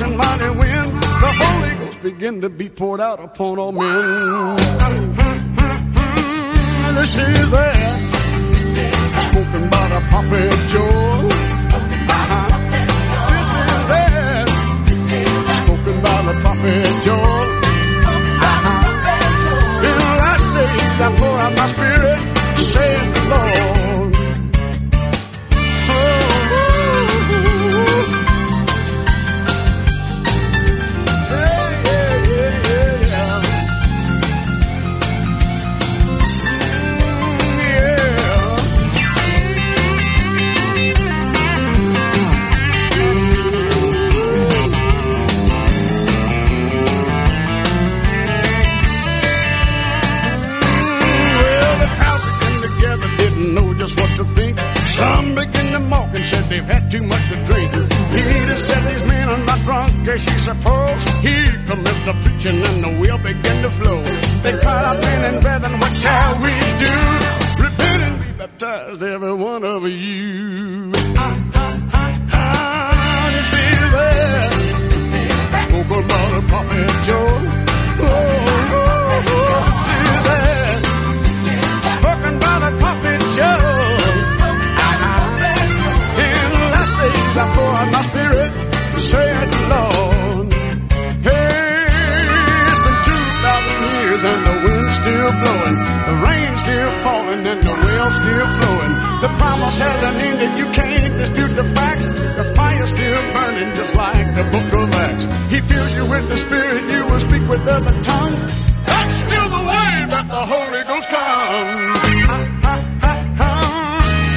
Sound of mighty wind, the Holy Ghost began to be poured out upon all men. This is that spoken by the prophet Joel. This is that spoken by the prophet Joel. In the last days I pour out my spirit, saith the Lord. As you suppose. He commenced the preaching and the wheel began to flow. They cried out, men and brethren, what shall we do? Repent and be baptized, every one of you. Ah, this is that spoke about prophet Joel. Oh, oh, oh, still blowing, the rain's still falling and the well's still flowing. The promise hasn't ended, you can't dispute the facts. The fire's still burning just like the book of Acts. He fills you with the Spirit, you will speak with other tongues. That's still the way that the Holy Ghost comes.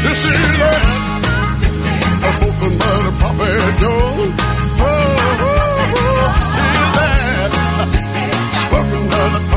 This is it. Spoken by the prophet Joel. Oh, oh, oh, oh this is that. Spoken by the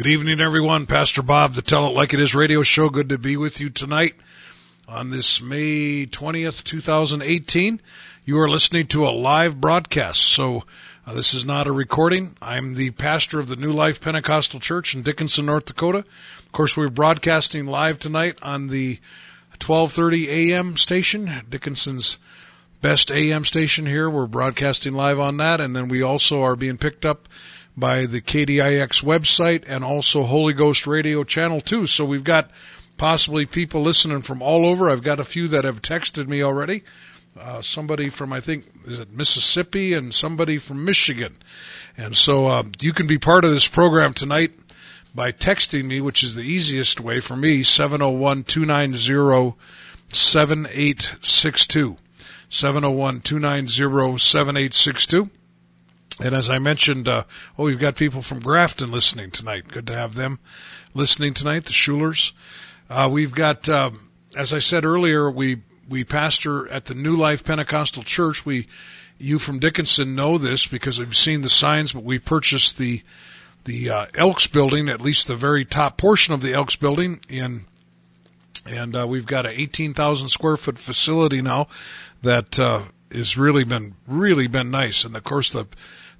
Good evening, everyone. Pastor Bob, the Tell It Like It Is radio show. Good to be with you tonight on this May 20th, 2018. You are listening to a live broadcast. So uh, this is not a recording. I'm the pastor of the New Life Pentecostal Church in Dickinson, North Dakota. Of course, we're broadcasting live tonight on the 1230 AM station, Dickinson's best AM station here. We're broadcasting live on that, and then we also are being picked up by the KDIX website and also Holy Ghost Radio Channel 2. So we've got possibly people listening from all over. I've got a few that have texted me already. Uh, somebody from, I think, is it Mississippi and somebody from Michigan. And so uh, you can be part of this program tonight by texting me, which is the easiest way for me, 701 290 7862. 701 290 7862. And as I mentioned, uh, oh, we've got people from Grafton listening tonight. Good to have them listening tonight, the Schulers. Uh, we've got, uh, as I said earlier, we, we pastor at the New Life Pentecostal Church. We you from Dickinson know this because we've seen the signs, but we purchased the the uh, Elks building, at least the very top portion of the Elks building in and uh, we've got an 18,000 square foot facility now that uh, has really been really been nice. And of course, the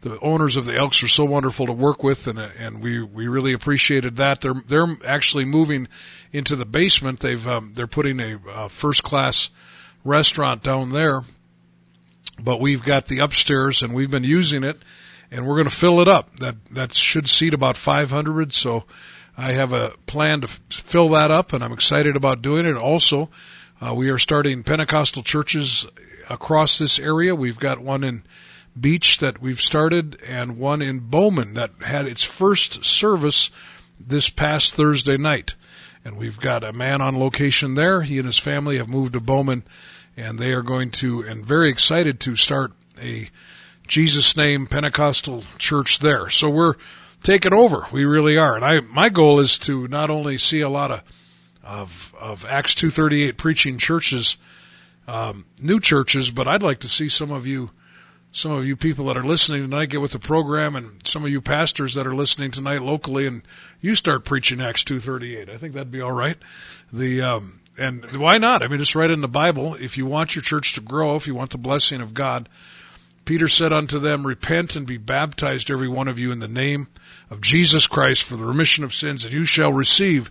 the owners of the Elks are so wonderful to work with, and and we we really appreciated that. They're they're actually moving into the basement. They've um, they're putting a, a first class restaurant down there, but we've got the upstairs, and we've been using it, and we're going to fill it up. That that should seat about 500. So I have a plan to f- fill that up, and I'm excited about doing it. Also, uh, we are starting Pentecostal churches across this area. We've got one in Beach that we've started, and one in Bowman that had its first service this past Thursday night. And we've got a man on location there. He and his family have moved to Bowman, and they are going to, and very excited to start a Jesus name Pentecostal church there. So we're taking over. We really are. And I, my goal is to not only see a lot of, of, of Acts 238 preaching churches, um, new churches, but I'd like to see some of you, some of you people that are listening tonight get with the program and some of you pastors that are listening tonight locally and you start preaching Acts 238. I think that'd be all right. The, um, and why not? I mean, it's right in the Bible. If you want your church to grow, if you want the blessing of God, Peter said unto them, Repent and be baptized, every one of you, in the name of Jesus Christ for the remission of sins, and you shall receive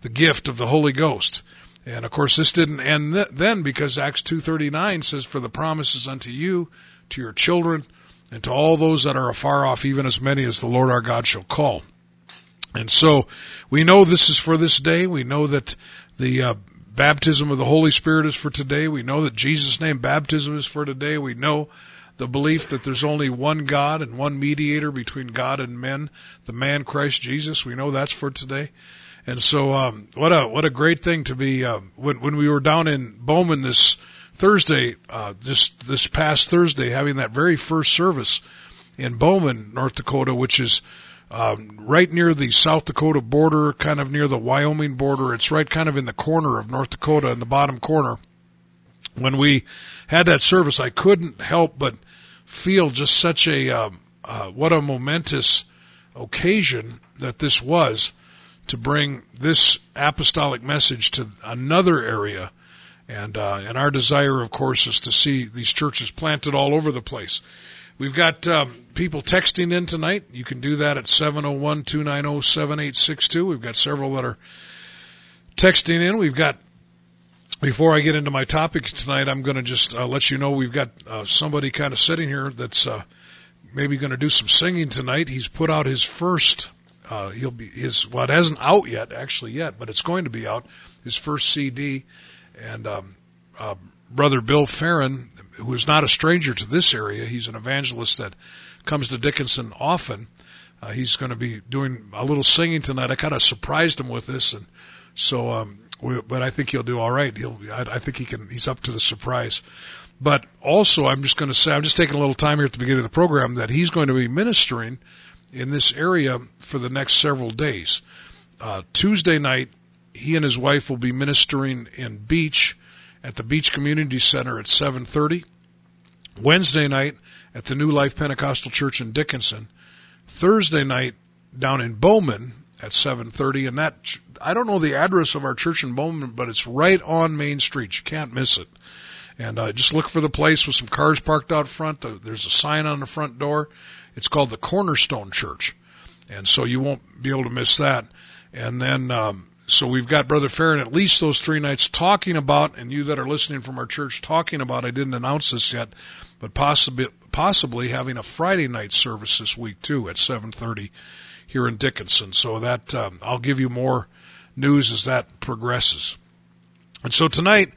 the gift of the Holy Ghost. And of course, this didn't end then because Acts 2.39 says, For the promises unto you, to your children, and to all those that are afar off, even as many as the Lord our God shall call. And so we know this is for this day. We know that the uh, baptism of the Holy Spirit is for today. We know that Jesus' name baptism is for today. We know the belief that there's only one God and one mediator between God and men, the man Christ Jesus. We know that's for today. And so, um, what a what a great thing to be uh, when when we were down in Bowman this Thursday, uh, this this past Thursday, having that very first service in Bowman, North Dakota, which is um, right near the South Dakota border, kind of near the Wyoming border. It's right kind of in the corner of North Dakota, in the bottom corner. When we had that service, I couldn't help but feel just such a um, uh, what a momentous occasion that this was to bring this apostolic message to another area. And uh, and our desire, of course, is to see these churches planted all over the place. We've got um, people texting in tonight. You can do that at 701 290 7862. We've got several that are texting in. We've got before I get into my topic tonight, I'm going to just uh, let you know we've got uh, somebody kind of sitting here that's uh, maybe going to do some singing tonight. He's put out his first. Uh, he'll be his well, it hasn't out yet actually yet, but it's going to be out. His first CD, and um, uh, brother Bill Farron, who is not a stranger to this area, he's an evangelist that comes to Dickinson often. Uh, he's going to be doing a little singing tonight. I kind of surprised him with this, and so um, but I think he'll do all right. He'll, I, I think he can. He's up to the surprise. But also, I'm just going to say, I'm just taking a little time here at the beginning of the program that he's going to be ministering in this area for the next several days. Uh, Tuesday night, he and his wife will be ministering in Beach at the Beach Community Center at 7:30. Wednesday night at the New Life Pentecostal Church in Dickinson. Thursday night down in Bowman at 7:30 and that I don't know the address of our church in Bowman but it's right on Main Street you can't miss it and uh, just look for the place with some cars parked out front there's a sign on the front door it's called the Cornerstone Church and so you won't be able to miss that and then um, so we've got brother Farron at least those three nights talking about and you that are listening from our church talking about I didn't announce this yet but possibly possibly having a Friday night service this week too at 7:30 here in Dickinson. So that um, I'll give you more news as that progresses. And so tonight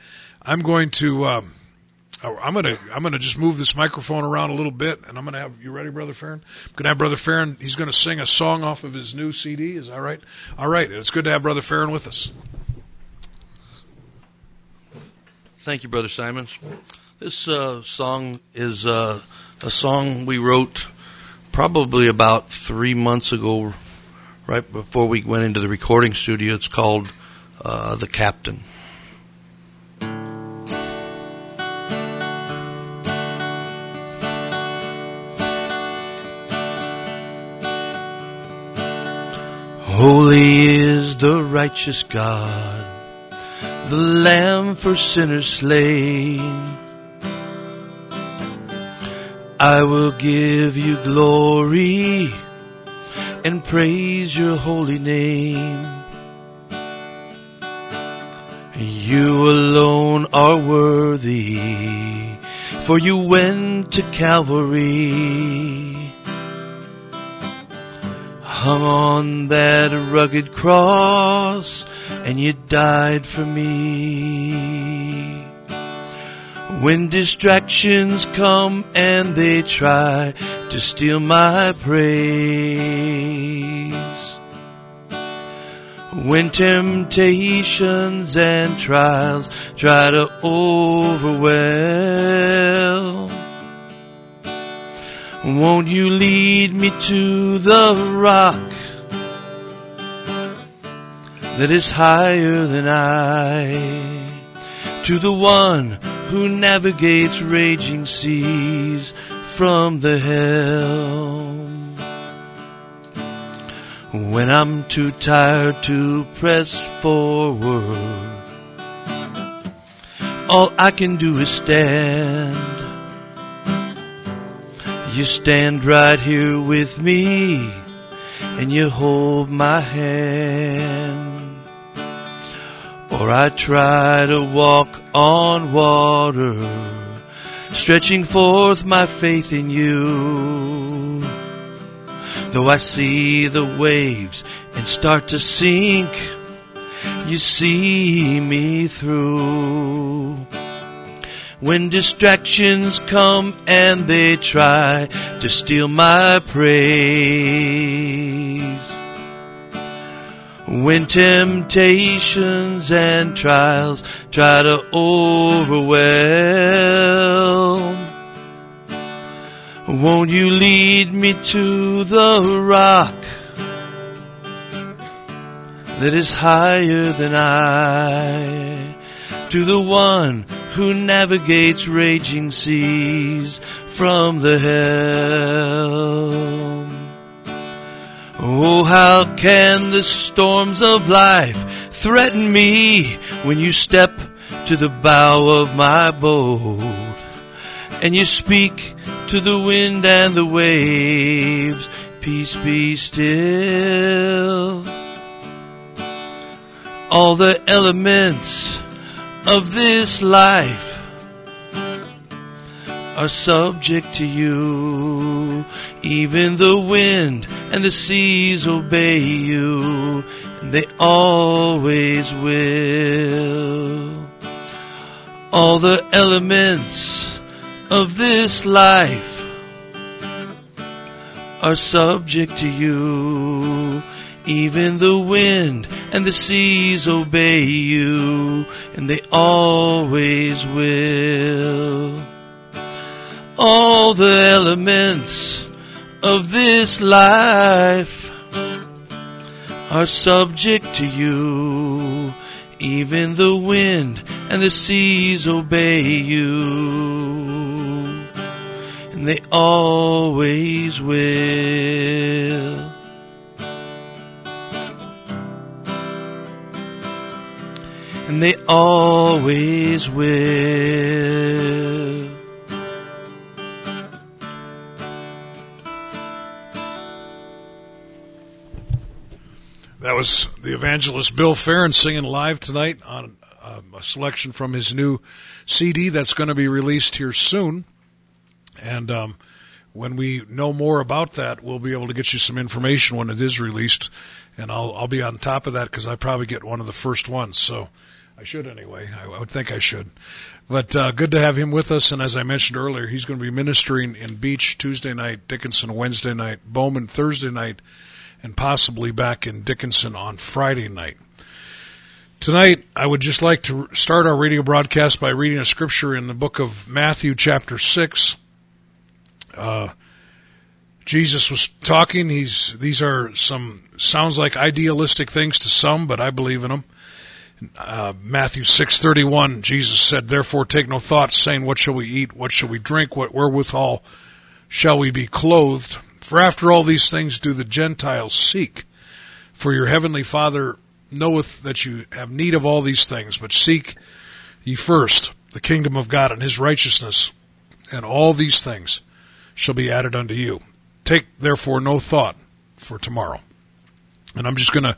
I'm going to um, I'm gonna I'm gonna just move this microphone around a little bit, and I'm gonna have you ready, brother Farron? I'm gonna have brother Farron. He's gonna sing a song off of his new CD. Is that right? All right. It's good to have brother Farron with us. Thank you, brother Simons. This uh, song is uh, a song we wrote probably about three months ago, right before we went into the recording studio. It's called uh, The Captain. Holy is the righteous God, the Lamb for sinners slain. I will give you glory and praise your holy name. You alone are worthy, for you went to Calvary. Hung on that rugged cross, and you died for me. When distractions come and they try to steal my praise. When temptations and trials try to overwhelm. Won't you lead me to the rock that is higher than I? To the one who navigates raging seas from the helm. When I'm too tired to press forward, all I can do is stand. You stand right here with me and you hold my hand. Or I try to walk on water, stretching forth my faith in you. Though I see the waves and start to sink, you see me through. When distractions come and they try to steal my praise. When temptations and trials try to overwhelm, won't you lead me to the rock that is higher than I? To the one who navigates raging seas from the helm. Oh, how can the storms of life threaten me when you step to the bow of my boat and you speak to the wind and the waves, peace be still. All the elements of this life are subject to you. Even the wind and the seas obey you, and they always will. All the elements of this life are subject to you. Even the wind and the seas obey you, and they always will. All the elements of this life are subject to you. Even the wind and the seas obey you, and they always will. And they always will. That was the evangelist Bill Farron singing live tonight on uh, a selection from his new CD that's going to be released here soon. And um, when we know more about that, we'll be able to get you some information when it is released. And I'll I'll be on top of that because I probably get one of the first ones. So I should anyway. I, would think I should. But uh, good to have him with us. And as I mentioned earlier, he's going to be ministering in Beach Tuesday night, Dickinson Wednesday night, Bowman Thursday night and possibly back in Dickinson on Friday night. Tonight, I would just like to start our radio broadcast by reading a scripture in the book of Matthew, chapter 6. Uh, Jesus was talking. He's, these are some, sounds like idealistic things to some, but I believe in them. Uh, Matthew 6:31 Jesus said therefore take no thought saying what shall we eat what shall we drink what wherewithal shall we be clothed for after all these things do the Gentiles seek. For your heavenly Father knoweth that you have need of all these things, but seek ye first the kingdom of God and his righteousness, and all these things shall be added unto you. Take therefore no thought for tomorrow. And I'm just going to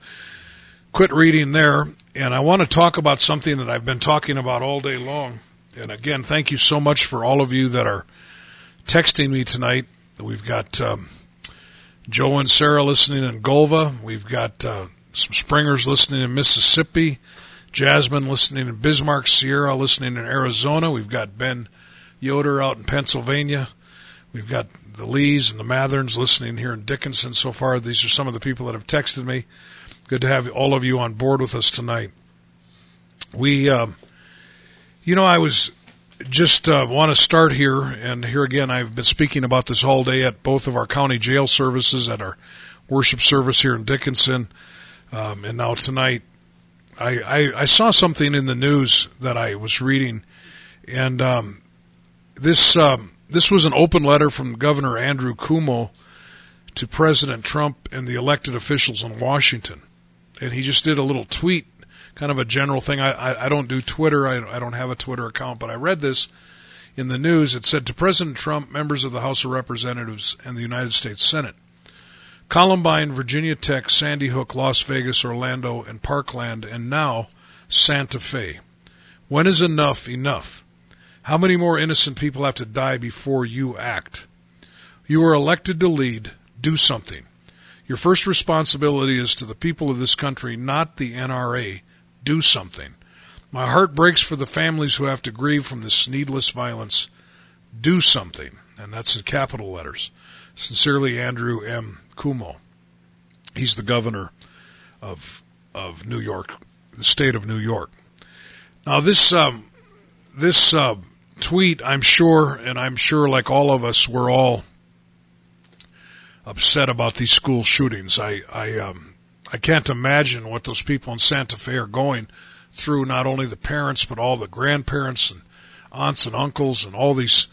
quit reading there, and I want to talk about something that I've been talking about all day long. And again, thank you so much for all of you that are texting me tonight. We've got um, Joe and Sarah listening in Golva. We've got uh, some Springers listening in Mississippi. Jasmine listening in Bismarck. Sierra listening in Arizona. We've got Ben Yoder out in Pennsylvania. We've got the Lees and the Matherns listening here in Dickinson so far. These are some of the people that have texted me. Good to have all of you on board with us tonight. We, um, you know, I was just uh, want to start here, and here again, I've been speaking about this all day at both of our county jail services, at our worship service here in Dickinson, um, and now tonight. I, I, I, saw something in the news that I was reading, and um, this um, this was an open letter from Governor Andrew Cuomo to President Trump and the elected officials in Washington, and he just did a little tweet kind of a general thing. I, I, I don't do Twitter. I, I don't have a Twitter account, but I read this in the news. It said to President Trump, members of the House of Representatives and the United States Senate, Columbine, Virginia Tech, Sandy Hook, Las Vegas, Orlando, and Parkland, and now Santa Fe. When is enough enough? How many more innocent people have to die before you act? You are elected to lead. Do something. Your first responsibility is to the people of this country, not the NRA do something. My heart breaks for the families who have to grieve from this needless violence. Do something. And that's in capital letters. Sincerely, Andrew M. Cuomo. He's the governor of of New York, the state of New York. Now, this um, this uh, tweet, I'm sure, and I'm sure, like all of us, we're all upset about these school shootings. I I um, I can't imagine what those people in Santa Fe are going through, not only the parents, but all the grandparents and aunts and uncles and all these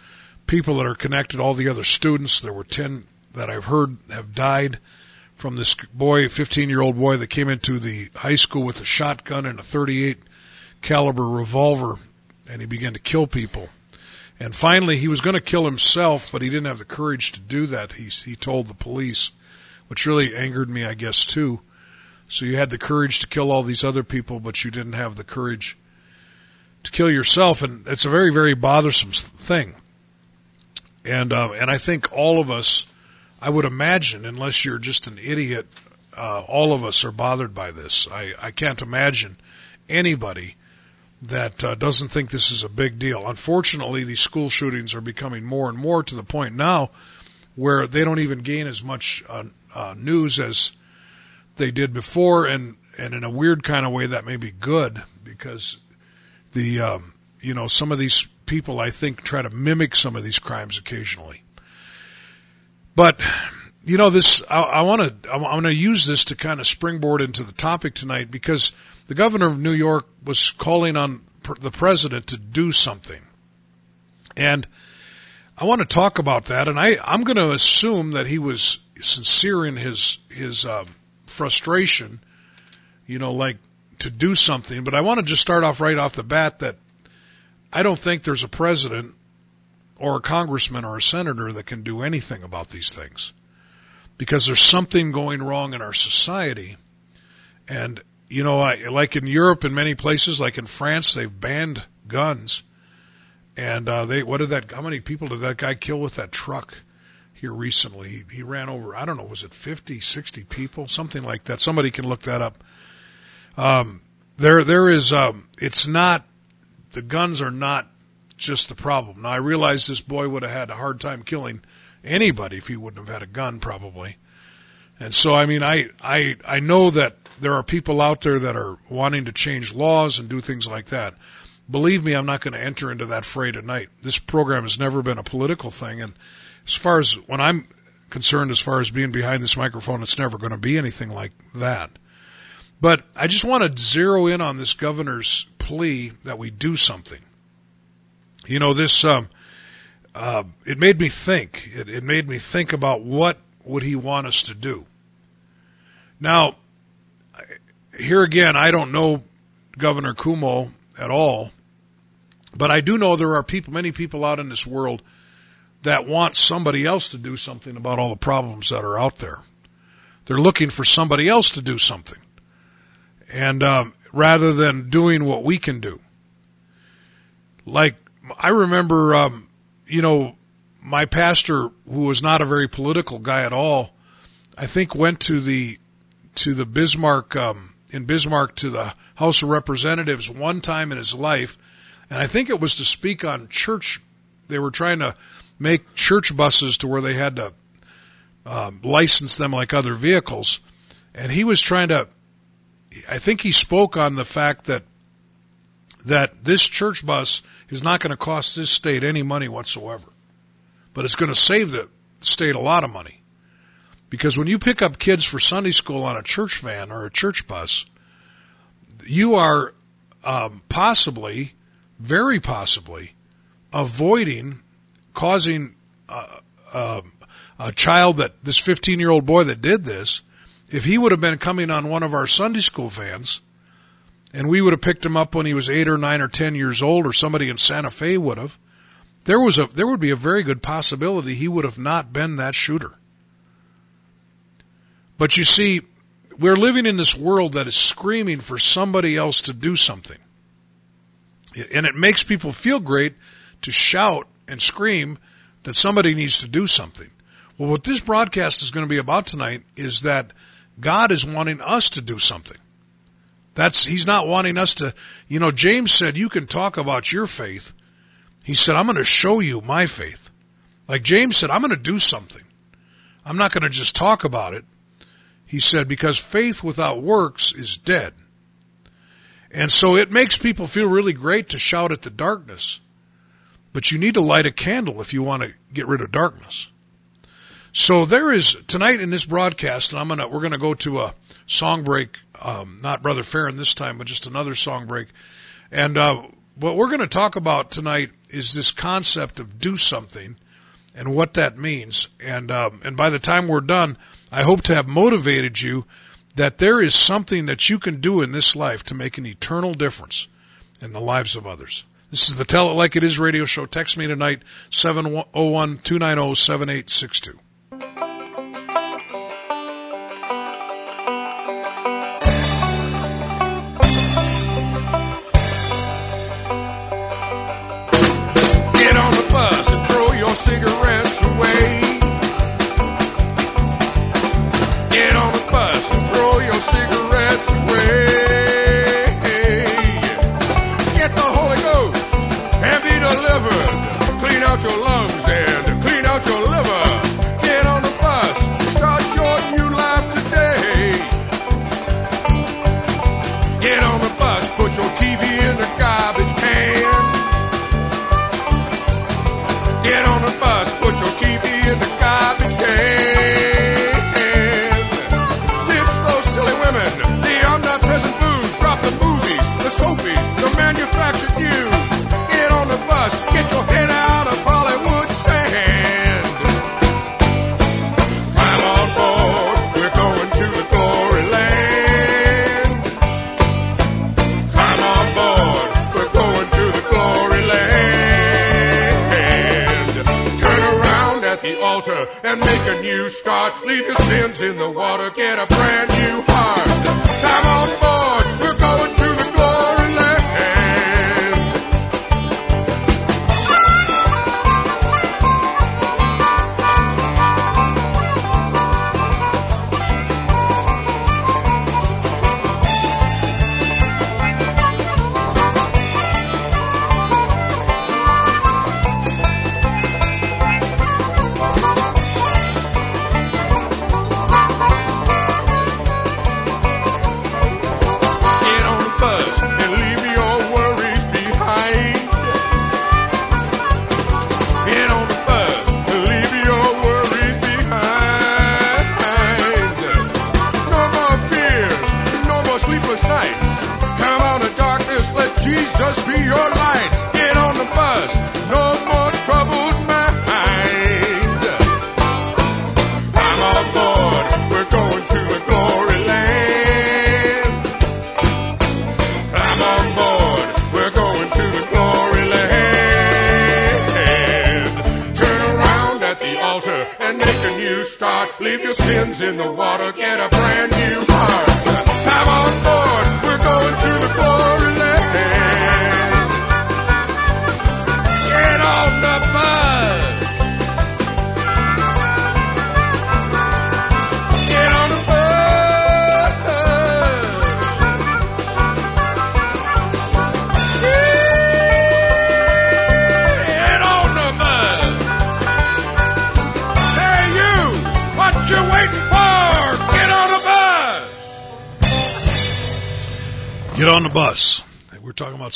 people that are connected, all the other students. There were 10 that I've heard have died from this boy, 15 year old boy that came into the high school with a shotgun and a 38 caliber revolver and he began to kill people. And finally, he was going to kill himself, but he didn't have the courage to do that. He, he told the police, which really angered me, I guess, too. So you had the courage to kill all these other people, but you didn't have the courage to kill yourself, and it's a very, very bothersome thing. And uh, and I think all of us, I would imagine, unless you're just an idiot, uh, all of us are bothered by this. I, I can't imagine anybody that uh, doesn't think this is a big deal. Unfortunately, these school shootings are becoming more and more to the point now where they don't even gain as much uh, uh, news as they did before, and and in a weird kind of way that may be good because the um, you know some of these people I think try to mimic some of these crimes occasionally. But you know this I want to I want to use this to kind of springboard into the topic tonight because the governor of New York was calling on the president to do something, and I want to talk about that. And I I'm going to assume that he was sincere in his his um, frustration, you know, like to do something. But I want to just start off right off the bat that I don't think there's a president or a congressman or a senator that can do anything about these things because there's something going wrong in our society. And, you know, I, like in Europe and many places, like in France, they've banned guns. And uh, they, what did that? How many people did that guy kill with that truck? here recently. He, he ran over, I don't know, was it 50, 60 people, something like that. Somebody can look that up. Um, there, there is, um, it's not, the guns are not just the problem. Now, I realize this boy would have had a hard time killing anybody if he wouldn't have had a gun, probably. And so, I mean, I, I, I know that there are people out there that are wanting to change laws and do things like that. Believe me, I'm not going to enter into that fray tonight. This program has never been a political thing, and as far as when I'm concerned, as far as being behind this microphone, it's never going to be anything like that. But I just want to zero in on this governor's plea that we do something. You know, this, um, uh, it made me think. It, it made me think about what would he want us to do. Now, here again, I don't know Governor Cuomo at all, but I do know there are people, many people out in this world that want somebody else to do something about all the problems that are out there. They're looking for somebody else to do something, and um, rather than doing what we can do. Like I remember, um, you know, my pastor, who was not a very political guy at all, I think went to the to the Bismarck um, in Bismarck to the House of Representatives one time in his life, and I think it was to speak on church. They were trying to make church buses to where they had to um, license them like other vehicles, and he was trying to. I think he spoke on the fact that that this church bus is not going to cost this state any money whatsoever, but it's going to save the state a lot of money. Because when you pick up kids for Sunday school on a church van or a church bus, you are um, possibly, very possibly, avoiding causing uh, uh, a child that this 15 year old boy that did this, if he would have been coming on one of our Sunday school vans, and we would have picked him up when he was eight or nine or ten years old, or somebody in Santa Fe would have, there was a there would be a very good possibility he would have not been that shooter. But you see, we're living in this world that is screaming for somebody else to do something. And it makes people feel great to shout and scream that somebody needs to do something. Well, what this broadcast is going to be about tonight is that God is wanting us to do something. That's he's not wanting us to, you know, James said you can talk about your faith. He said I'm going to show you my faith. Like James said I'm going to do something. I'm not going to just talk about it. He said, because faith without works is dead. And so it makes people feel really great to shout at the darkness. But you need to light a candle if you want to get rid of darkness. So there is tonight in this broadcast, and I'm gonna we're gonna go to a song break. Um, not Brother Farron this time, but just another song break. And uh, what we're going to talk about tonight is this concept of do something and what that means. And um, and by the time we're done, I hope to have motivated you that there is something that you can do in this life to make an eternal difference in the lives of others. This is the Tell It Like It Is radio show. Text me tonight, 701 290 7862. Get on the bus and throw your cigarettes away. Cigarettes altar and make a new start. Leave your sins in the water, get a brand new heart. Climb on board,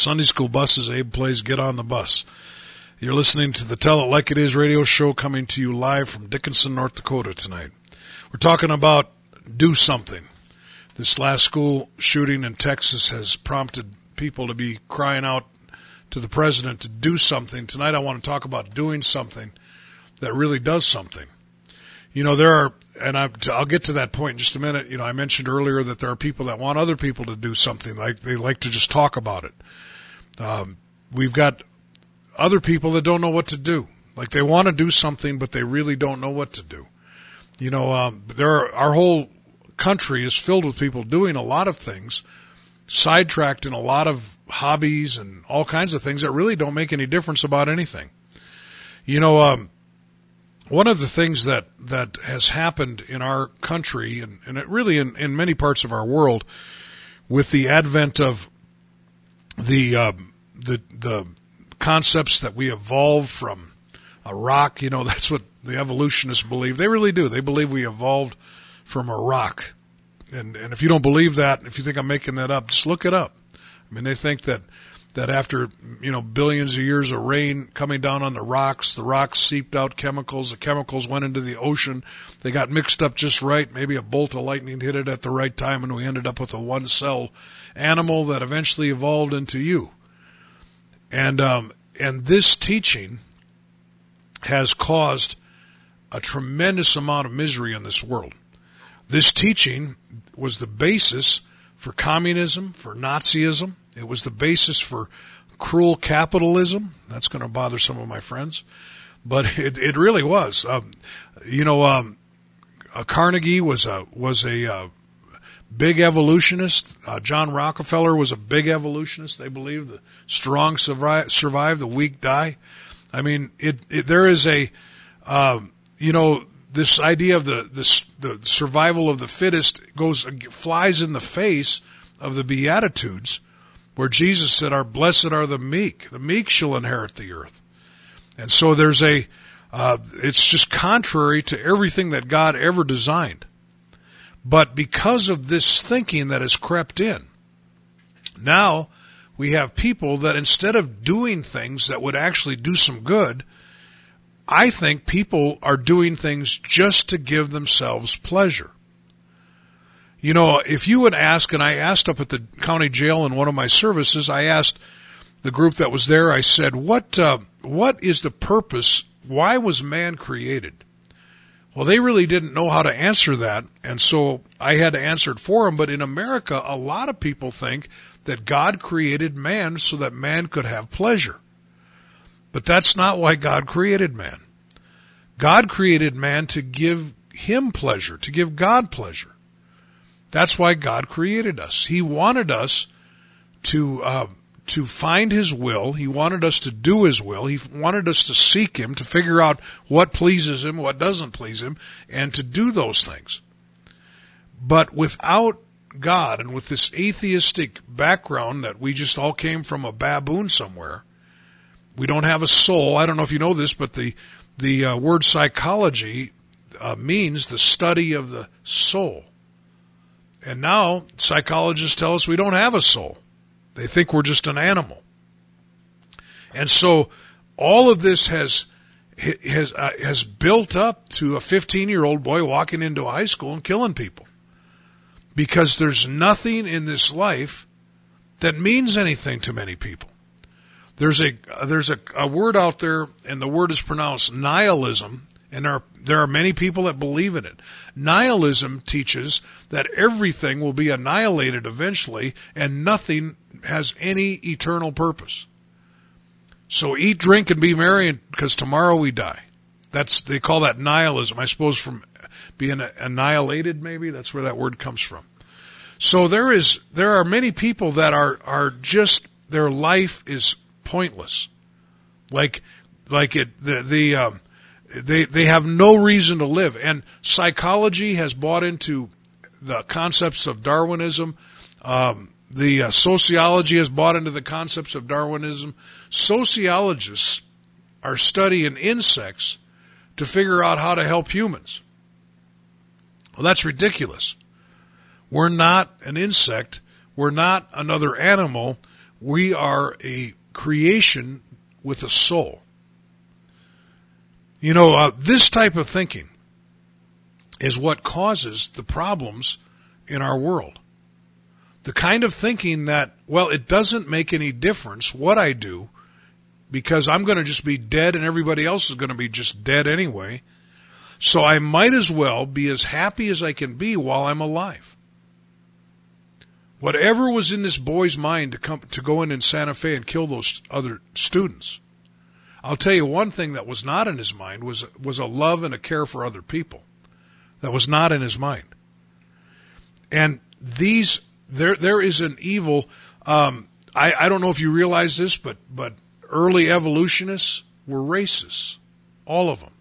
Sunday school buses. Abe plays Get on the Bus. You're listening to the Tell It Like It Is radio show coming to you live from Dickinson, North Dakota tonight. We're talking about do something. This last school shooting in Texas has prompted people to be crying out to the president to do something. Tonight I want to talk about doing something that really does something. You know, there are, and I, I'll get to that point in just a minute. You know, I mentioned earlier that there are people that want other people to do something, like they like to just talk about it. Um, we've got other people that don't know what to do. Like they want to do something, but they really don't know what to do. You know, um, there are, our whole country is filled with people doing a lot of things, sidetracked in a lot of hobbies and all kinds of things that really don't make any difference about anything. You know, um, one of the things that, that has happened in our country and, and really in, in many parts of our world with the advent of the, um, the, the concepts that we evolve from a rock, you know, that's what the evolutionists believe. They really do. They believe we evolved from a rock. And, and if you don't believe that, if you think I'm making that up, just look it up. I mean, they think that, that after, you know, billions of years of rain coming down on the rocks, the rocks seeped out chemicals, the chemicals went into the ocean, they got mixed up just right, maybe a bolt of lightning hit it at the right time and we ended up with a one cell animal that eventually evolved into you. And, um, and this teaching has caused a tremendous amount of misery in this world. This teaching was the basis for communism, for Nazism. It was the basis for cruel capitalism. That's going to bother some of my friends, but it, it really was. Um, you know, um, uh, Carnegie was a was a uh, big evolutionist. Uh, John Rockefeller was a big evolutionist. They believe the strong survive, survive the weak die. I mean, it, it there is a, um, you know, this idea of the, the the survival of the fittest goes flies in the face of the Beatitudes, where Jesus said, "Our blessed are the meek; the meek shall inherit the earth." And so there's a, uh, it's just contrary to everything that God ever designed. But because of this thinking that has crept in, now we have people that instead of doing things that would actually do some good, I think people are doing things just to give themselves pleasure. You know, if you would ask, and I asked up at the county jail in one of my services, I asked the group that was there, I said, what, uh, what is the purpose? Why was man created? Well, they really didn't know how to answer that, and so I had to answer it for them. But in America, a lot of people think that God created man so that man could have pleasure. But that's not why God created man. God created man to give him pleasure, to give God pleasure. That's why God created us. He wanted us to uh, to find His will. He wanted us to do His will. He wanted us to seek Him, to figure out what pleases Him, what doesn't please Him, and to do those things. But without God and with this atheistic background that we just all came from a baboon somewhere, we don't have a soul. I don't know if you know this, but the the uh, word psychology uh, means the study of the soul. And now psychologists tell us we don't have a soul. They think we're just an animal. And so all of this has has uh, has built up to a 15-year-old boy walking into high school and killing people. Because there's nothing in this life that means anything to many people. There's a there's a, a word out there, and the word is pronounced nihilism, and there are, there are many people that believe in it. Nihilism teaches that everything will be annihilated eventually, and nothing has any eternal purpose. So eat, drink, and be merry, because tomorrow we die. That's they call that nihilism. I suppose from being annihilated. Maybe that's where that word comes from. So there is there are many people that are are just their life is pointless, like like it the the um, they they have no reason to live, and psychology has bought into the concepts of Darwinism. Um, the uh, sociology has bought into the concepts of Darwinism. Sociologists are studying insects to figure out how to help humans. Well, that's ridiculous. We're not an insect. We're not another animal. We are a creation with a soul. You know, uh, this type of thinking is what causes the problems in our world. The kind of thinking that, well, it doesn't make any difference what I do because I'm going to just be dead and everybody else is going to be just dead anyway. So I might as well be as happy as I can be while I'm alive. Whatever was in this boy's mind to come to go in in Santa Fe and kill those other students. I'll tell you one thing that was not in his mind was was a love and a care for other people. That was not in his mind. And these there there is an evil um, I, I don't know if you realize this, but but early evolutionists were racists. All of them.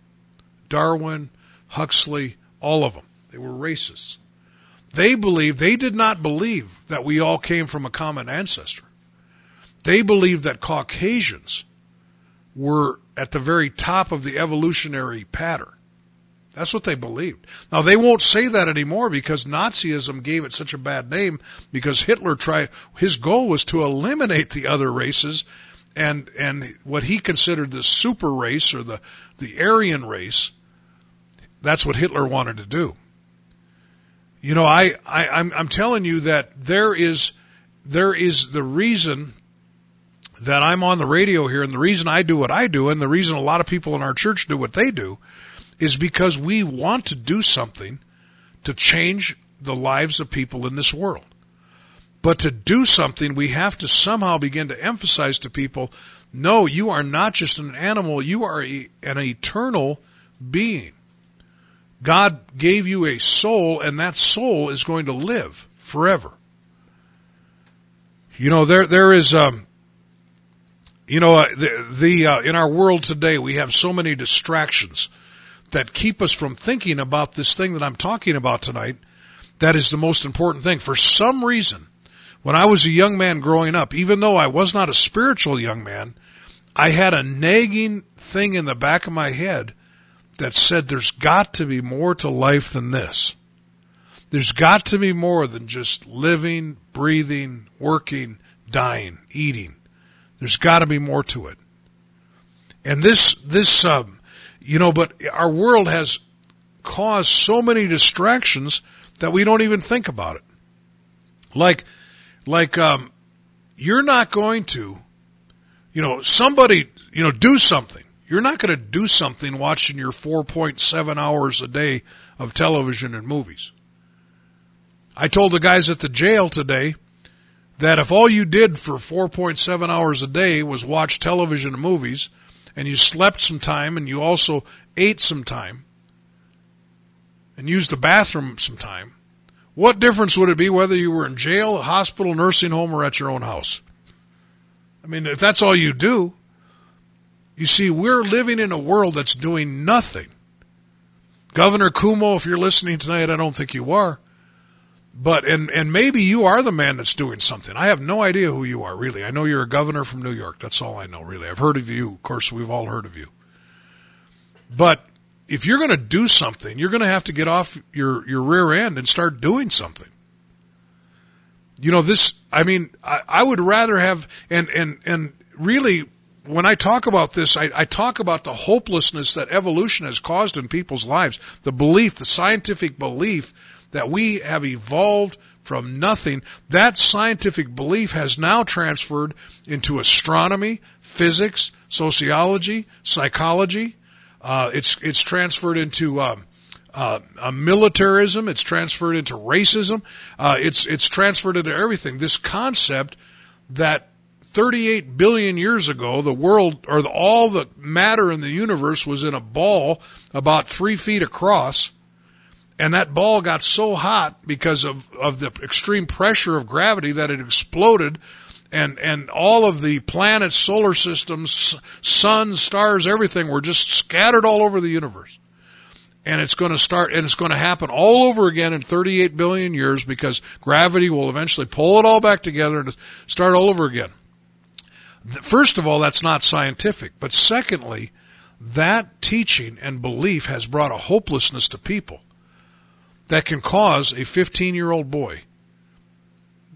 Darwin, Huxley, all of them. They were racists. They believed, they did not believe that we all came from a common ancestor. They believed that Caucasians were at the very top of the evolutionary pattern. That's what they believed. Now they won't say that anymore because Nazism gave it such a bad name because Hitler tried, his goal was to eliminate the other races and and what he considered the super race or the the Aryan race. That's what Hitler wanted to do. You know, I, I I'm I'm telling you that there is there is the reason that I'm on the radio here, and the reason I do what I do, and the reason a lot of people in our church do what they do, is because we want to do something to change the lives of people in this world. But to do something, we have to somehow begin to emphasize to people no, you are not just an animal, you are a, an eternal being. God gave you a soul, and that soul is going to live forever. You know, there there is, um, you know, uh, the, the uh, in our world today we have so many distractions that keep us from thinking about this thing that I'm talking about tonight. That is the most important thing. For some reason, when I was a young man growing up, even though I was not a spiritual young man, I had a nagging thing in the back of my head that said there's got to be more to life than this. There's got to be more than just living, breathing, working, dying, eating. There's got to be more to it. And this, this, um, you know, but our world has caused so many distractions that we don't even think about it. Like, like um, you're not going to, you know, somebody, you know, do something. You're not going to do something watching your 4.7 hours a day of television and movies. I told the guys at the jail today that if all you did for 4.7 hours a day was watch television and movies, and you slept some time and you also ate some time and used the bathroom some time, what difference would it be whether you were in jail, a hospital, nursing home, or at your own house? I mean, if that's all you do, you see, we're living in a world that's doing nothing. Governor Cuomo, if you're listening tonight, I don't think you are. But, and, and maybe you are the man that's doing something. I have no idea who you are, really. I know you're a governor from New York. That's all I know, really. I've heard of you. Of course, we've all heard of you. But if you're going to do something, you're going to have to get off your, your rear end and start doing something. You know, this, I mean, I, I would rather have, and, and, and really, when I talk about this, I, I talk about the hopelessness that evolution has caused in people's lives. The belief, the scientific belief that we have evolved from nothing. That scientific belief has now transferred into astronomy, physics, sociology, psychology, uh, it's it's transferred into um, uh, militarism. It's transferred into racism. Uh, it's it's transferred into everything. This concept that 38 billion years ago, the world or the, all the matter in the universe was in a ball about three feet across, and that ball got so hot because of, of the extreme pressure of gravity that it exploded, and and all of the planets, solar systems, suns, stars, everything were just scattered all over the universe. And it's going to start and it's going to happen all over again in 38 billion years because gravity will eventually pull it all back together and start all over again. First of all, that's not scientific, but secondly, that teaching and belief has brought a hopelessness to people that can cause a 15 year old boy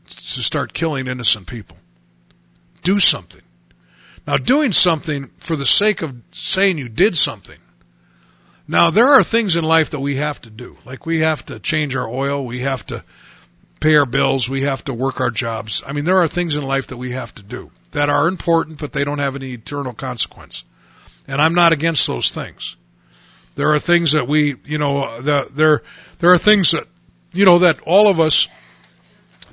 to start killing innocent people. Do something. Now, doing something for the sake of saying you did something now, there are things in life that we have to do. Like we have to change our oil, we have to pay our bills, we have to work our jobs. I mean, there are things in life that we have to do that are important, but they don't have any eternal consequence. And I'm not against those things. There are things that we, you know, the, there there are things that, you know, that all of us,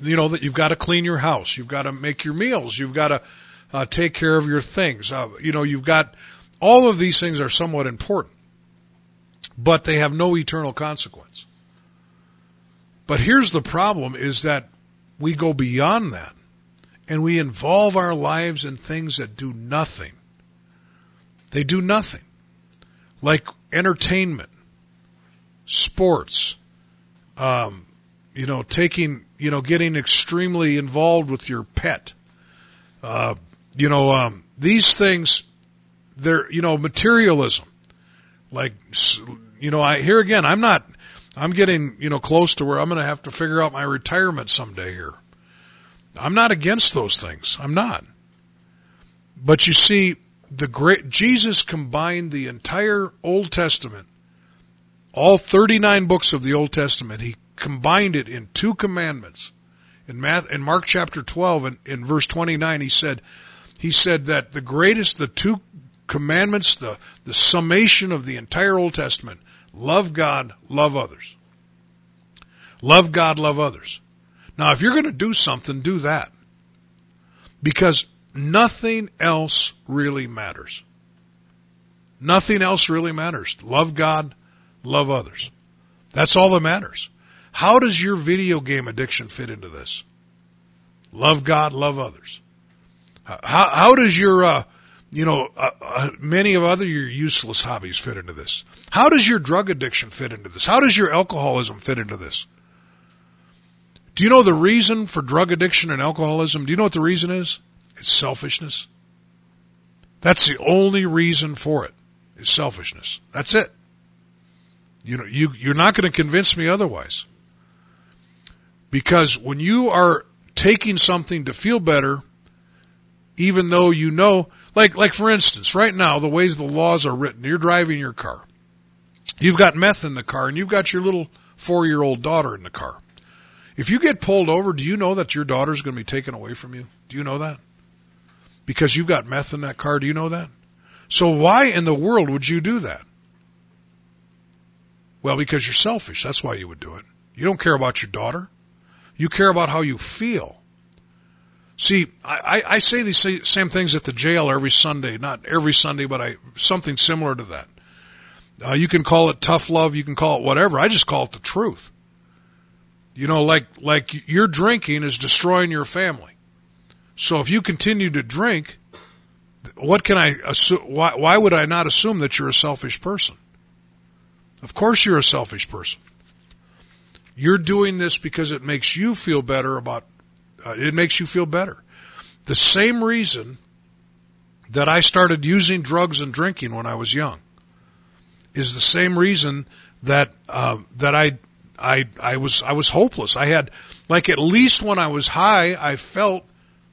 you know, that you've got to clean your house, you've got to make your meals, you've got to uh, take care of your things. Uh, you know, you've got all of these things are somewhat important but they have no eternal consequence. But here's the problem is that we go beyond that and we involve our lives in things that do nothing. They do nothing. Like entertainment, sports, um, you know, taking, you know, getting extremely involved with your pet. Uh, you know, um, these things, they're, you know, materialism, like you know, I here again, I'm not, I'm getting, you know, close to where I'm going to have to figure out my retirement someday here. I'm not against those things. I'm not. But you see, the great, Jesus combined the entire Old Testament, all 39 books of the Old Testament, he combined it in two commandments. In, Math, in Mark chapter 12 and in verse 29, he said, he said that the greatest, the two commandments, the, the summation of the entire Old Testament Love God, love others. Love God, love others. Now, if you're going to do something, do that. Because nothing else really matters. Nothing else really matters. Love God, love others. That's all that matters. How does your video game addiction fit into this? Love God, love others. How, how does your uh, you know, uh, uh, many of other your useless hobbies fit into this. How does your drug addiction fit into this? How does your alcoholism fit into this? Do you know the reason for drug addiction and alcoholism? Do you know what the reason is? It's selfishness. That's the only reason for it. it. Is selfishness. That's it. You know, you you're not going to convince me otherwise. Because when you are taking something to feel better, even though you know like, like for instance, right now, the ways the laws are written, you're driving your car. You've got meth in the car and you've got your little four year old daughter in the car. If you get pulled over, do you know that your daughter's going to be taken away from you? Do you know that? Because you've got meth in that car. Do you know that? So why in the world would you do that? Well, because you're selfish. That's why you would do it. You don't care about your daughter. You care about how you feel. See, I, I say these same things at the jail every Sunday. Not every Sunday, but I something similar to that. Uh, you can call it tough love. You can call it whatever. I just call it the truth. You know, like like your drinking is destroying your family. So if you continue to drink, what can I assume? Why, why would I not assume that you're a selfish person? Of course, you're a selfish person. You're doing this because it makes you feel better about uh, it makes you feel better. The same reason that I started using drugs and drinking when I was young is the same reason that uh, that I I I was I was hopeless. I had like at least when I was high, I felt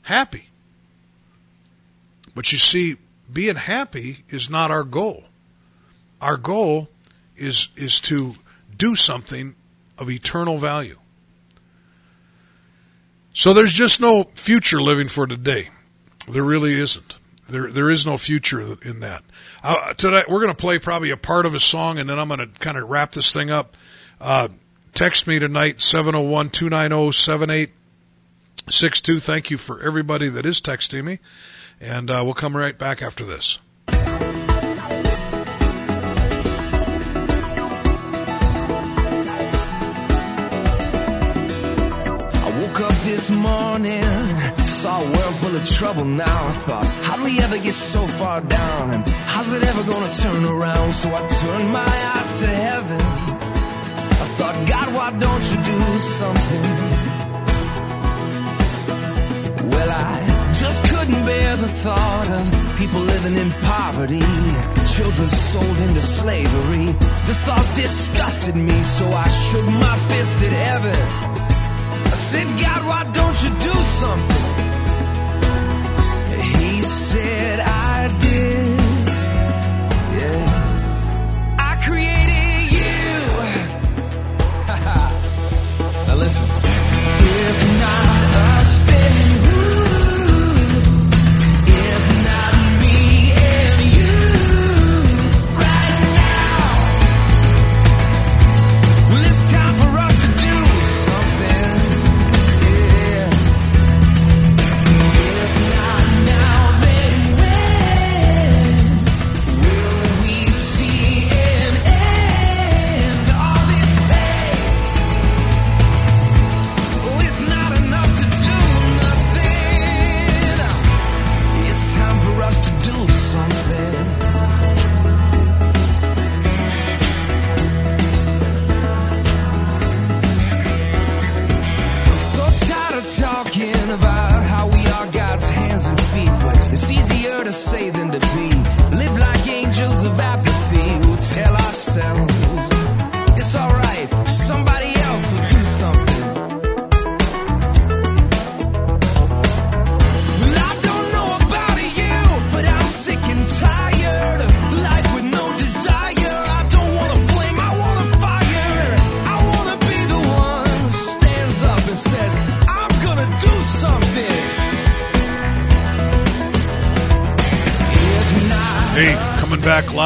happy. But you see, being happy is not our goal. Our goal is is to do something of eternal value. So there's just no future living for today. There really isn't. There, there is no future in that. Uh, tonight we're going to play probably a part of a song, and then I'm going to kind of wrap this thing up. Uh, text me tonight 701-290-78 62. Thank you for everybody that is texting me. And uh, we'll come right back after this. I woke up this morning, saw a world full of trouble now. I thought, how do we ever get so far down? And how's it ever gonna turn around? So I turned my eyes to heaven. I thought, God, why don't you do something? Well, I just couldn't bear the thought of people living in poverty, children sold into slavery. The thought disgusted me, so I shook my fist at heaven. I said, God, why don't you do something? He said, I did. Yeah. I created you. now listen.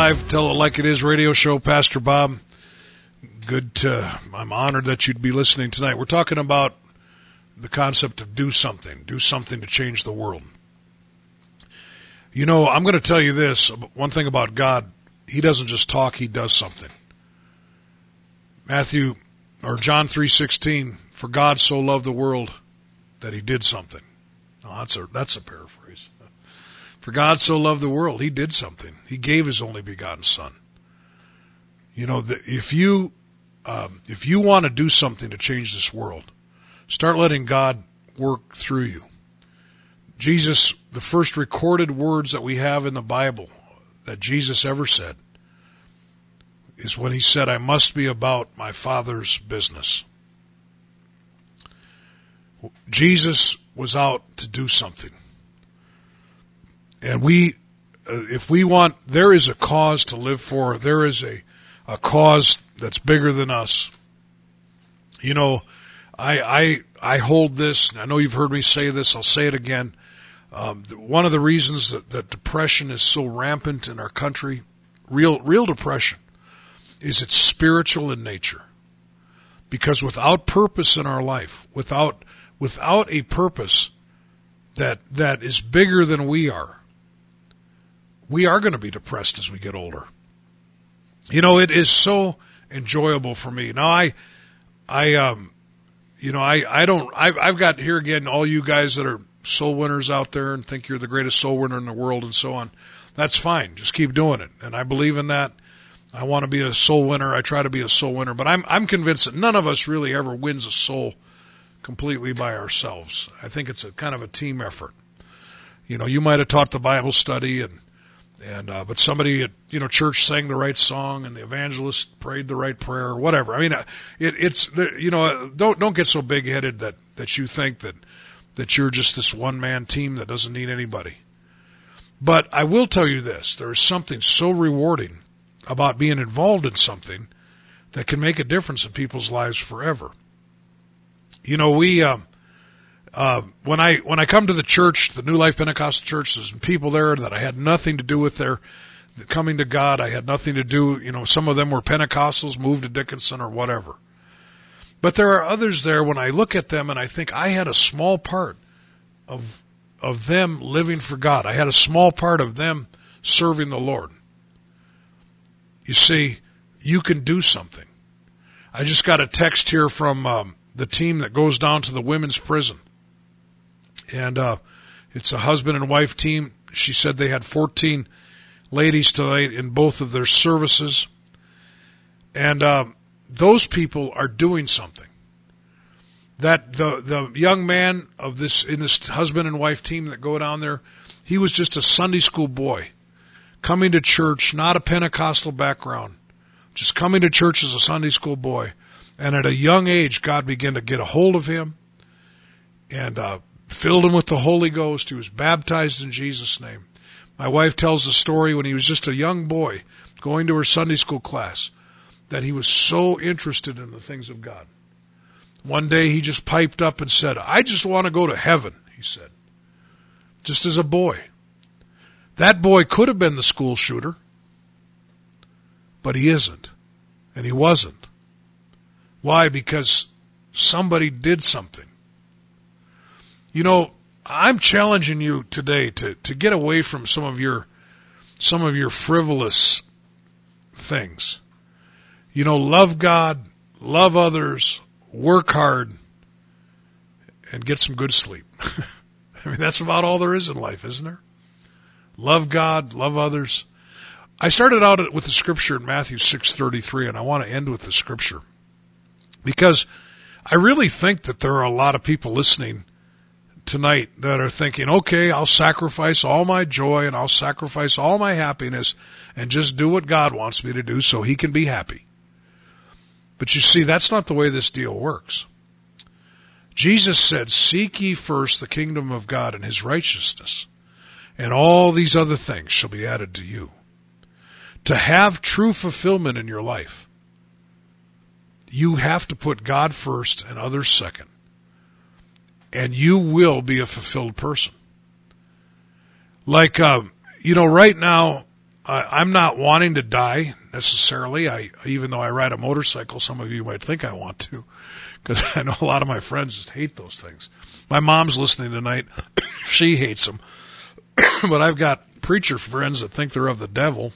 Live, Tell It Like It Is radio show, Pastor Bob. Good to, I'm honored that you'd be listening tonight. We're talking about the concept of do something, do something to change the world. You know, I'm going to tell you this one thing about God, He doesn't just talk, He does something. Matthew or John 3:16, for God so loved the world that he did something. Oh, that's a that's a paraphrase. For God so loved the world, he did something. He gave his only begotten son. You know, if you um, if you want to do something to change this world, start letting God work through you. Jesus, the first recorded words that we have in the Bible that Jesus ever said is when he said, I must be about my Father's business. Jesus was out to do something. And we, uh, if we want, there is a cause to live for, there is a, a cause that's bigger than us. You know, I, I, I hold this, I know you've heard me say this, I'll say it again. Um, one of the reasons that, that depression is so rampant in our country, real, real depression, is it's spiritual in nature. Because without purpose in our life, without, without a purpose that, that is bigger than we are, we are going to be depressed as we get older. You know, it is so enjoyable for me. Now, I, I, um, you know, I, I don't, I've, I've got here again all you guys that are soul winners out there and think you're the greatest soul winner in the world and so on. That's fine. Just keep doing it. And I believe in that. I want to be a soul winner. I try to be a soul winner, but I'm, I'm convinced that none of us really ever wins a soul completely by ourselves. I think it's a kind of a team effort. You know, you might have taught the Bible study and, and uh, but somebody at you know church sang the right song and the evangelist prayed the right prayer or whatever. I mean, uh, it, it's you know don't don't get so big headed that that you think that that you're just this one man team that doesn't need anybody. But I will tell you this: there is something so rewarding about being involved in something that can make a difference in people's lives forever. You know, we. Um, uh, when I when I come to the church, the New Life Pentecostal Church, there's people there that I had nothing to do with their coming to God. I had nothing to do. You know, some of them were Pentecostals, moved to Dickinson or whatever. But there are others there when I look at them and I think I had a small part of of them living for God. I had a small part of them serving the Lord. You see, you can do something. I just got a text here from um, the team that goes down to the women's prison, and uh, it's a husband and wife team. She said they had 14 ladies tonight in both of their services, and uh, those people are doing something. That the the young man of this in this husband and wife team that go down there, he was just a Sunday school boy, coming to church, not a Pentecostal background, just coming to church as a Sunday school boy, and at a young age, God began to get a hold of him, and uh, filled him with the Holy Ghost. He was baptized in Jesus' name. My wife tells the story when he was just a young boy going to her Sunday school class that he was so interested in the things of God. One day he just piped up and said, I just want to go to heaven, he said, just as a boy. That boy could have been the school shooter, but he isn't, and he wasn't. Why? Because somebody did something. You know, I'm challenging you today to, to get away from some of your some of your frivolous things. You know, love God, love others, work hard, and get some good sleep. I mean, that's about all there is in life, isn't there? Love God, love others. I started out with the scripture in Matthew 6:33 and I want to end with the scripture. Because I really think that there are a lot of people listening tonight that are thinking, okay, I'll sacrifice all my joy and I'll sacrifice all my happiness and just do what God wants me to do so he can be happy. But you see, that's not the way this deal works. Jesus said, seek ye first the kingdom of God and his righteousness, and all these other things shall be added to you. To have true fulfillment in your life, you have to put God first and others second and you will be a fulfilled person. Like, um, you know, right now, I, I'm not wanting to die necessarily. I, even though I ride a motorcycle, some of you might think I want to, because I know a lot of my friends just hate those things. My mom's listening tonight. she hates them. but I've got preacher friends that think they're of the devil.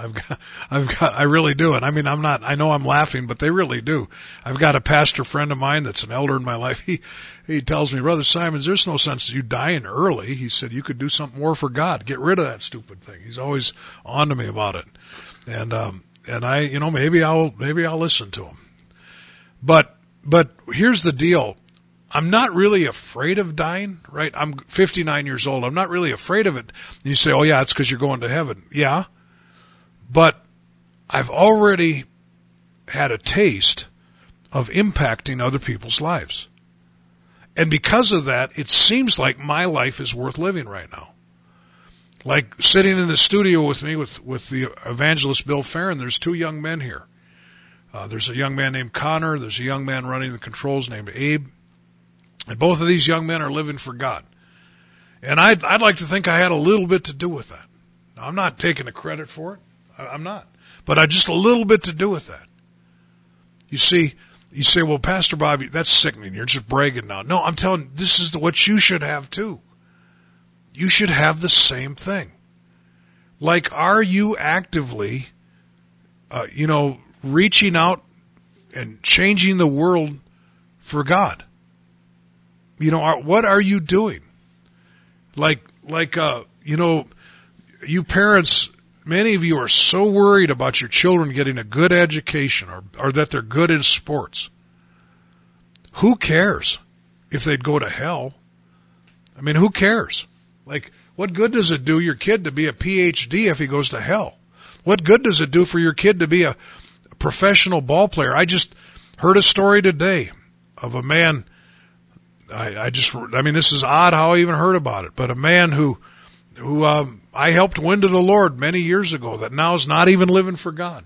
I've got, I've got, I really do. And I mean, I'm not, I know I'm laughing, but they really do. I've got a pastor friend of mine that's an elder in my life. He, he tells me, Brother Simons, there's no sense you dying early. He said, you could do something more for God. Get rid of that stupid thing. He's always on to me about it. And, um, and I, you know, maybe I'll, maybe I'll listen to him. But, but here's the deal. I'm not really afraid of dying, right? I'm 59 years old. I'm not really afraid of it. You say, oh yeah, it's because you're going to heaven. Yeah but I've already had a taste of impacting other people's lives. And because of that, it seems like my life is worth living right now. Like sitting in the studio with me with, with the evangelist Bill Farron, there's two young men here. Uh, there's a young man named Connor. There's a young man running the controls named Abe. And both of these young men are living for God. And I'd, I'd like to think I had a little bit to do with that. Now, I'm not taking the credit for it. I'm not. But I just a little bit to do with that. You see, you say, well, Pastor Bobby, that's sickening. You're just bragging now. No, I'm telling this is what you should have too. You should have the same thing. Like, are you actively, uh, you know, reaching out and changing the world for God? You know, are, what are you doing? Like, like, uh, you know, you parents, many of you are so worried about your children getting a good education or, or that they're good in sports. Who cares if they'd go to hell? I mean, who cares? Like, what good does it do your kid to be a PhD if he goes to hell? What good does it do for your kid to be a professional ball player? I just heard a story today of a man. I, I just, I mean, this is odd how I even heard about it, but a man who, who um, I helped win to the Lord many years ago that now is not even living for God.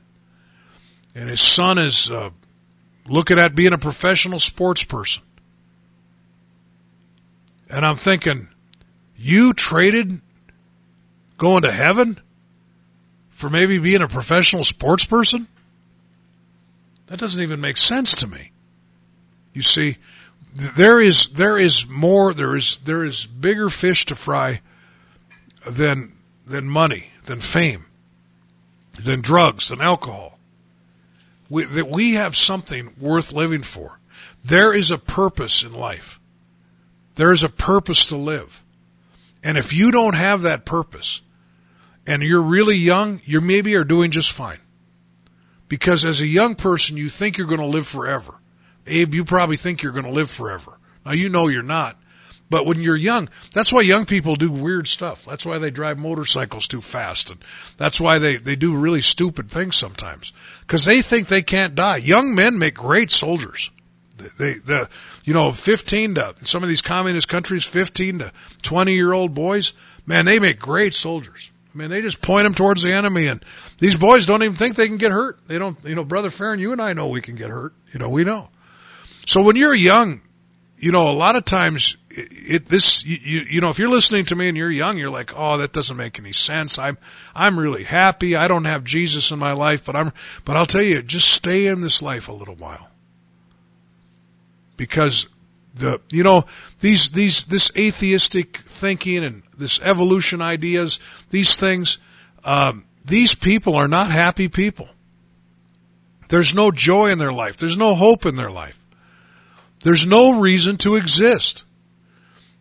And his son is uh, looking at being a professional sports person. And I'm thinking, you traded going to heaven for maybe being a professional sports person? That doesn't even make sense to me. You see, there is there is more there is there is bigger fish to fry than than money, than fame, than drugs, than alcohol. We, that we have something worth living for. There is a purpose in life. There is a purpose to live. And if you don't have that purpose and you're really young, you maybe are doing just fine. Because as a young person, you think you're going to live forever. Abe, you probably think you're going to live forever. Now you know you're not. But when you're young, that's why young people do weird stuff. That's why they drive motorcycles too fast. And that's why they, they do really stupid things sometimes. Cause they think they can't die. Young men make great soldiers. They, the, you know, 15 to, some of these communist countries, 15 to 20 year old boys, man, they make great soldiers. I mean, they just point them towards the enemy and these boys don't even think they can get hurt. They don't, you know, brother Farron, you and I know we can get hurt. You know, we know. So when you're young, you know, a lot of times it this, you, you know, if you're listening to me and you're young, you're like, oh, that doesn't make any sense. I'm, I'm really happy. I don't have Jesus in my life, but I'm, but I'll tell you, just stay in this life a little while. Because the you know these these this atheistic thinking and this evolution ideas these things um, these people are not happy people. There's no joy in their life. There's no hope in their life. There's no reason to exist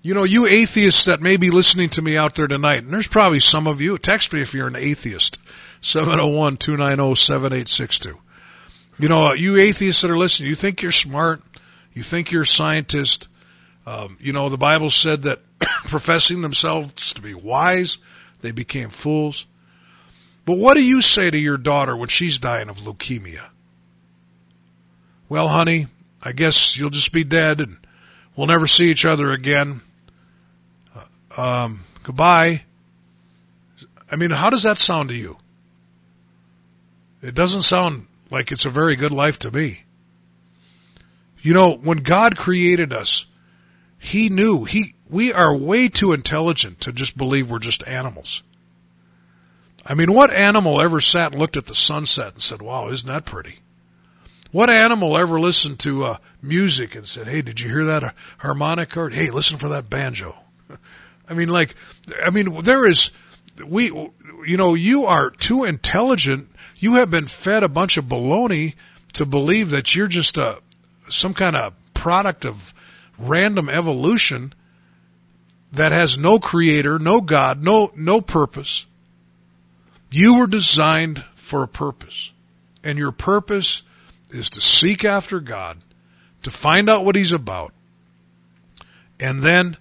you know you atheists that may be listening to me out there tonight and there's probably some of you text me if you're an atheist 701-290-7862 you know you atheists that are listening you think you're smart you think you're a scientist. Um, you know, the Bible said that professing themselves to be wise, they became fools. But what do you say to your daughter when she's dying of leukemia? Well, honey, I guess you'll just be dead and we'll never see each other again. Um, goodbye. I mean, how does that sound to you? It doesn't sound like it's a very good life to me. You know, when God created us, He knew He we are way too intelligent to just believe we're just animals. I mean, what animal ever sat and looked at the sunset and said, "Wow, isn't that pretty?" What animal ever listened to uh, music and said, "Hey, did you hear that harmonic? Or hey, listen for that banjo." I mean, like, I mean, there is we, you know, you are too intelligent. You have been fed a bunch of baloney to believe that you're just a some kind of product of random evolution that has no creator, no God, no, no purpose. You were designed for a purpose. And your purpose is to seek after God, to find out what He's about. And then,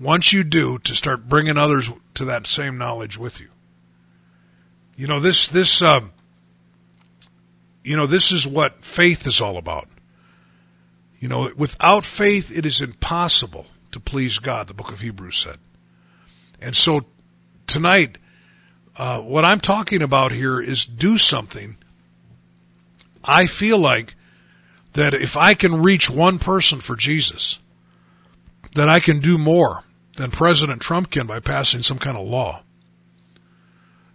once you do, to start bringing others to that same knowledge with you. You know, this, this, um, you know, this is what faith is all about. You know, without faith, it is impossible to please God, the book of Hebrews said. And so tonight, uh, what I'm talking about here is do something. I feel like that if I can reach one person for Jesus, that I can do more than President Trump can by passing some kind of law.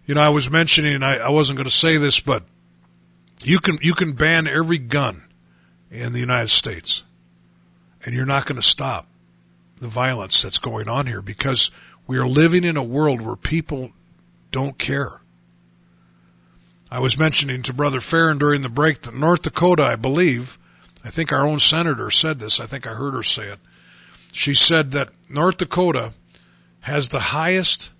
You know, I was mentioning, I, I wasn't going to say this, but you can, you can ban every gun in the United States. And you're not going to stop the violence that's going on here because we are living in a world where people don't care. I was mentioning to Brother Farron during the break that North Dakota, I believe, I think our own senator said this, I think I heard her say it. She said that North Dakota has the highest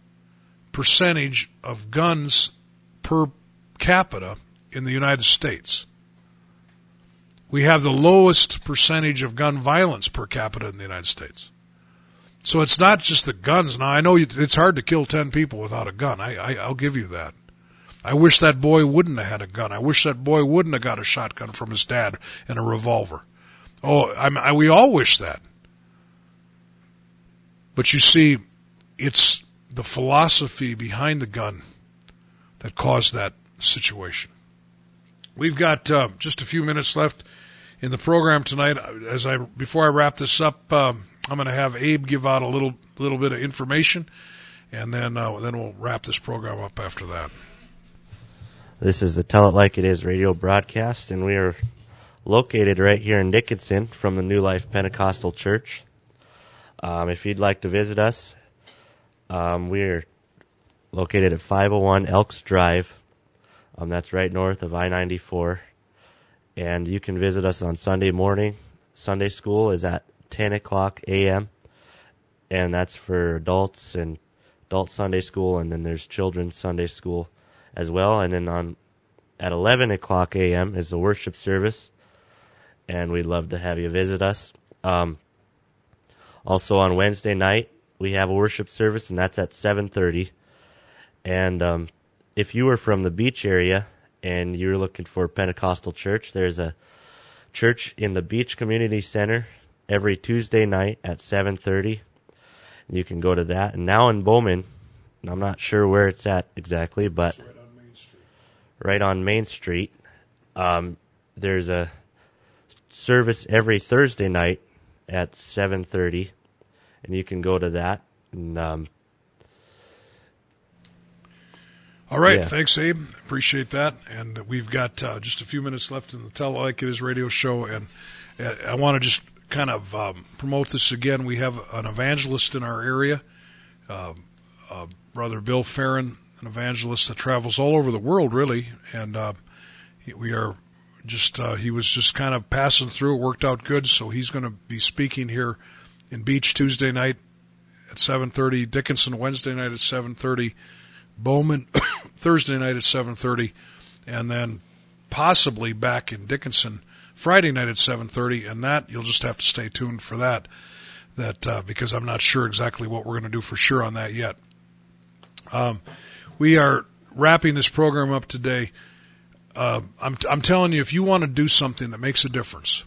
percentage of guns per capita in the United States we have the lowest percentage of gun violence per capita in the United States. So it's not just the guns. Now I know it's hard to kill ten people without a gun. I, I I'll give you that. I wish that boy wouldn't have had a gun. I wish that boy wouldn't have got a shotgun from his dad and a revolver. Oh, I, we all wish that. But you see, it's the philosophy behind the gun that caused that situation. We've got uh, just a few minutes left in the program tonight. As I before I wrap this up, um, I'm going to have Abe give out a little little bit of information, and then uh, then we'll wrap this program up after that. This is the Tell It Like It Is radio broadcast, and we are located right here in Dickinson from the New Life Pentecostal Church. Um, if you'd like to visit us, um, we're located at 501 Elks Drive. Um, that's right north of I 94. And you can visit us on Sunday morning. Sunday school is at 10 o'clock a.m. And that's for adults and adult Sunday school. And then there's children's Sunday school as well. And then on at 11 o'clock a.m. is the worship service. And we'd love to have you visit us. Um, also on Wednesday night, we have a worship service, and that's at 7:30. And um, if you were from the beach area and you're looking for a Pentecostal church, there's a church in the Beach Community Center every Tuesday night at 7:30. You can go to that. And now in Bowman, I'm not sure where it's at exactly, but right on Main Street, right on Main Street um, there's a service every Thursday night at 7:30, and you can go to that. And, um, All right, Yeah. thanks, Abe. Appreciate that. And we've got uh, just a few minutes left in the Tell Like It Is radio show, and uh, I want to just kind of um, promote this again. We have an evangelist in our area, um, uh, Brother Bill Farron, an evangelist that travels all over the world, really, and uh, we are just uh, he was just kind of passing through. It worked out good, so he's going to be speaking here in Beach Tuesday night at 7:30, Dickinson Wednesday night at 7:30. Bowman Thursday night at 7:30 and then possibly back in Dickinson Friday night at 7:30 and that you'll just have to stay tuned for that that uh, because I'm not sure exactly what we're going to do for sure on that yet. Um, we are wrapping this program up today. Uh, I'm I'm telling you if you want to do something that makes a difference,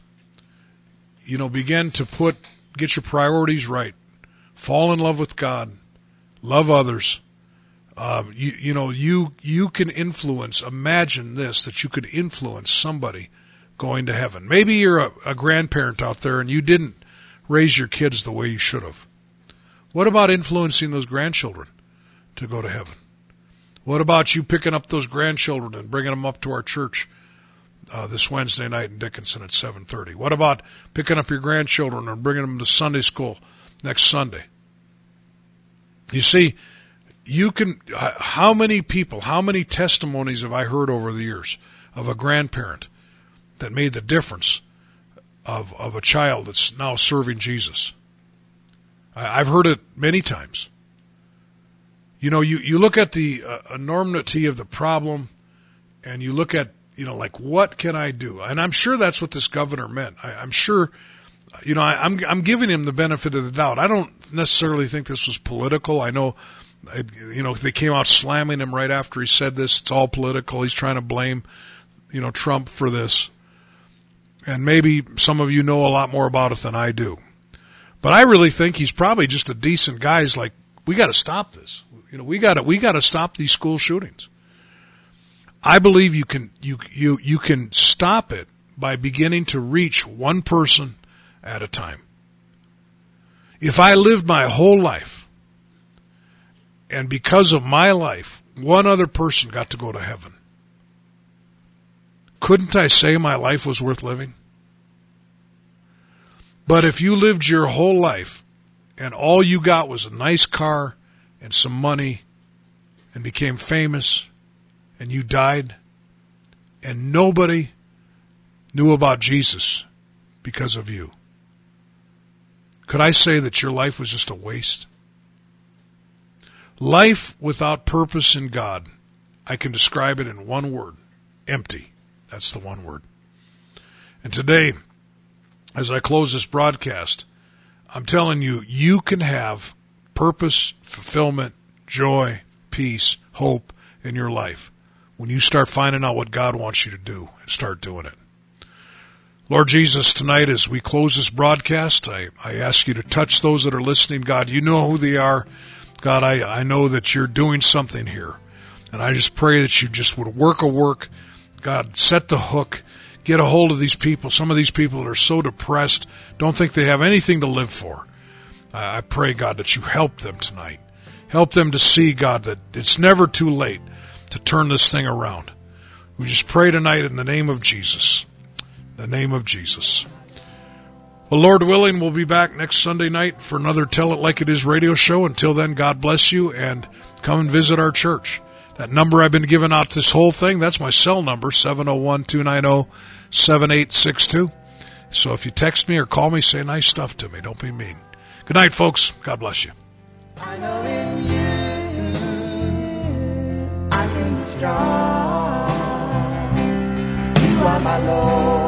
you know, begin to put get your priorities right. Fall in love with God, love others, um, you you know you you can influence. Imagine this that you could influence somebody going to heaven. Maybe you're a, a grandparent out there and you didn't raise your kids the way you should have. What about influencing those grandchildren to go to heaven? What about you picking up those grandchildren and bringing them up to our church uh, this Wednesday night in Dickinson at 7:30? What about picking up your grandchildren and bringing them to Sunday school next Sunday? You see, you can h- how many people how many testimonies have i heard over the years of a grandparent that made the difference of of a child that's now serving jesus I, i've heard it many times you know you you look at the uh, enormity of the problem and you look at you know like what can i do and i'm sure that's what this governor meant I, i'm sure you know I, i'm i'm giving him the benefit of the doubt i don't necessarily think this was political i know you know, they came out slamming him right after he said this. It's all political. He's trying to blame, you know, Trump for this. And maybe some of you know a lot more about it than I do. But I really think he's probably just a decent guy. He's like, we got to stop this. You know, we got to we got to stop these school shootings. I believe you can you you you can stop it by beginning to reach one person at a time. If I lived my whole life and because of my life, one other person got to go to heaven. Couldn't I say my life was worth living? But if you lived your whole life and all you got was a nice car and some money and became famous and you died and nobody knew about Jesus because of you, could I say that your life was just a waste? Life without purpose in God, I can describe it in one word empty. That's the one word. And today, as I close this broadcast, I'm telling you, you can have purpose, fulfillment, joy, peace, hope in your life when you start finding out what God wants you to do and start doing it. Lord Jesus, tonight as we close this broadcast, I, I ask you to touch those that are listening. God, you know who they are. God, I, I know that you're doing something here. And I just pray that you just would work a work. God, set the hook. Get a hold of these people. Some of these people are so depressed, don't think they have anything to live for. I pray, God, that you help them tonight. Help them to see, God, that it's never too late to turn this thing around. We just pray tonight in the name of Jesus. the name of Jesus. Well, Lord willing, we'll be back next Sunday night for another Tell It Like It Is radio show. Until then, God bless you and come and visit our church. That number I've been giving out this whole thing, that's my cell number, 701-290-7862. So if you text me or call me, say nice stuff to me. Don't be mean. Good night, folks. God bless you. Strong. You are my Lord.